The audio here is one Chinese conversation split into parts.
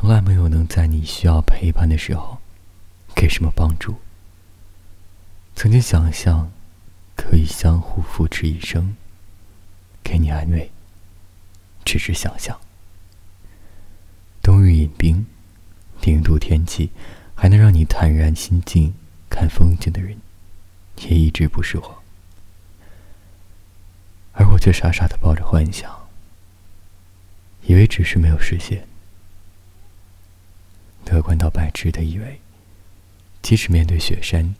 从来没有能在你需要陪伴的时候给什么帮助。曾经想象可以相互扶持一生，给你安慰，只是想象。冬日饮冰，零度天气还能让你坦然心静看风景的人，也一直不是我。而我却傻傻的抱着幻想，以为只是没有实现。乐观到白痴的以为，即使面对雪山，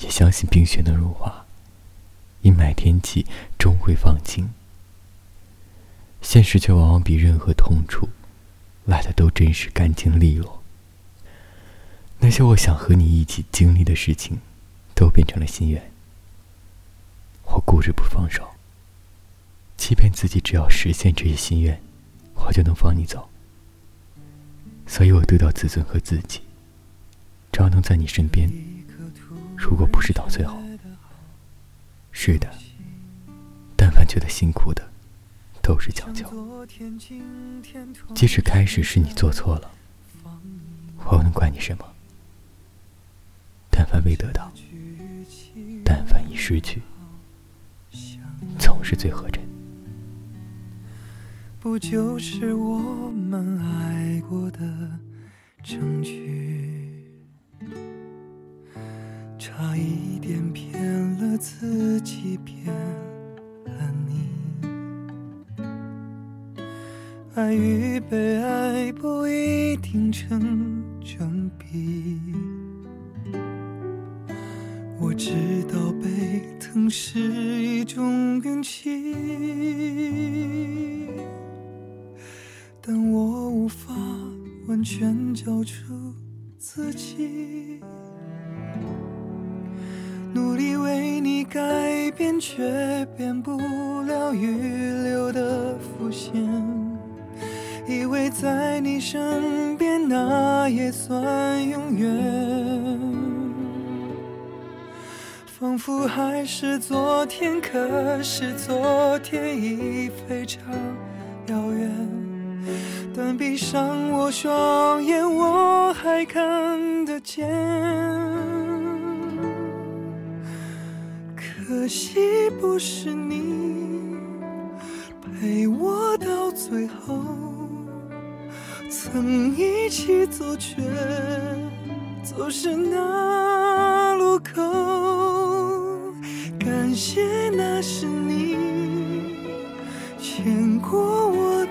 也相信冰雪能融化，阴霾天气终会放晴。现实却往往比任何痛楚来的都真实、干净利落。那些我想和你一起经历的事情，都变成了心愿。我固执不放手，欺骗自己，只要实现这些心愿，我就能放你走。所以我得到自尊和自己，只要能在你身边，如果不是到最后，是的，但凡觉得辛苦的。都是讲究，即使开始是你做错了，我又能怪你什么？但凡未得到，但凡已失去，总是最合真。不就是我们爱过的证据？差一点骗了自己，骗了你。爱与被爱不一定成正比，我知道被疼是一种运气，但我无法完全交出自己，努力为你改变，却变不了预留的伏线。以为在你身边，那也算永远。仿佛还是昨天，可是昨天已非常遥远。但闭上我双眼，我还看得见。可惜不是你陪我到最后。曾一起走，却走失那路口。感谢那是你牵过我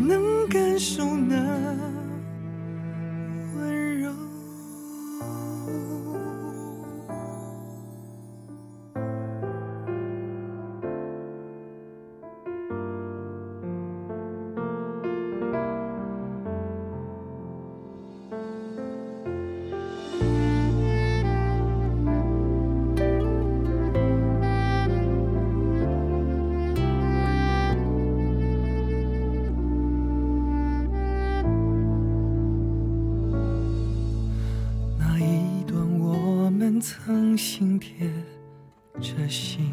能感受呢。用心贴着心，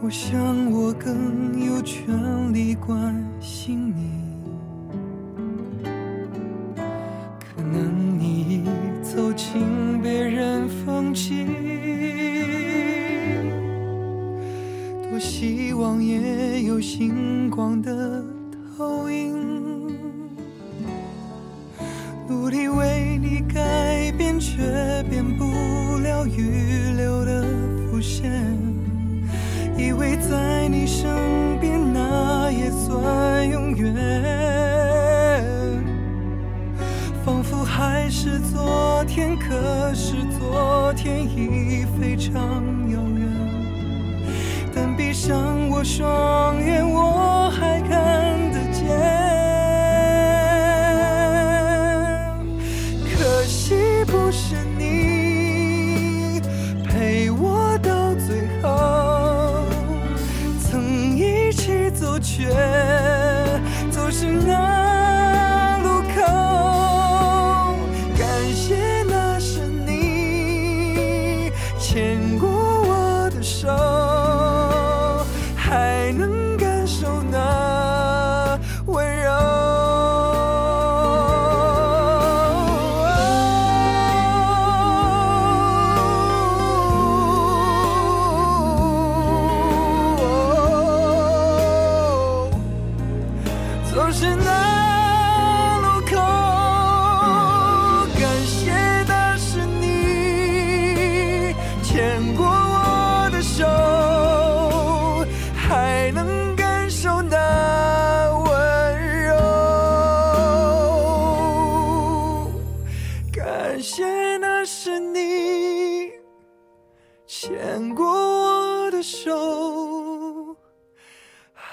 我想我更有权利关心你。可能你已走进别人风景，多希望也有星光的投影。努力为你改变，却变不了预留的伏线。以为在你身边，那也算永远。仿佛还是昨天，可是昨天已非常遥远。但闭上我双眼，我还看走却走失那路口，感谢那是你牵过我的手，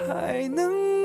还能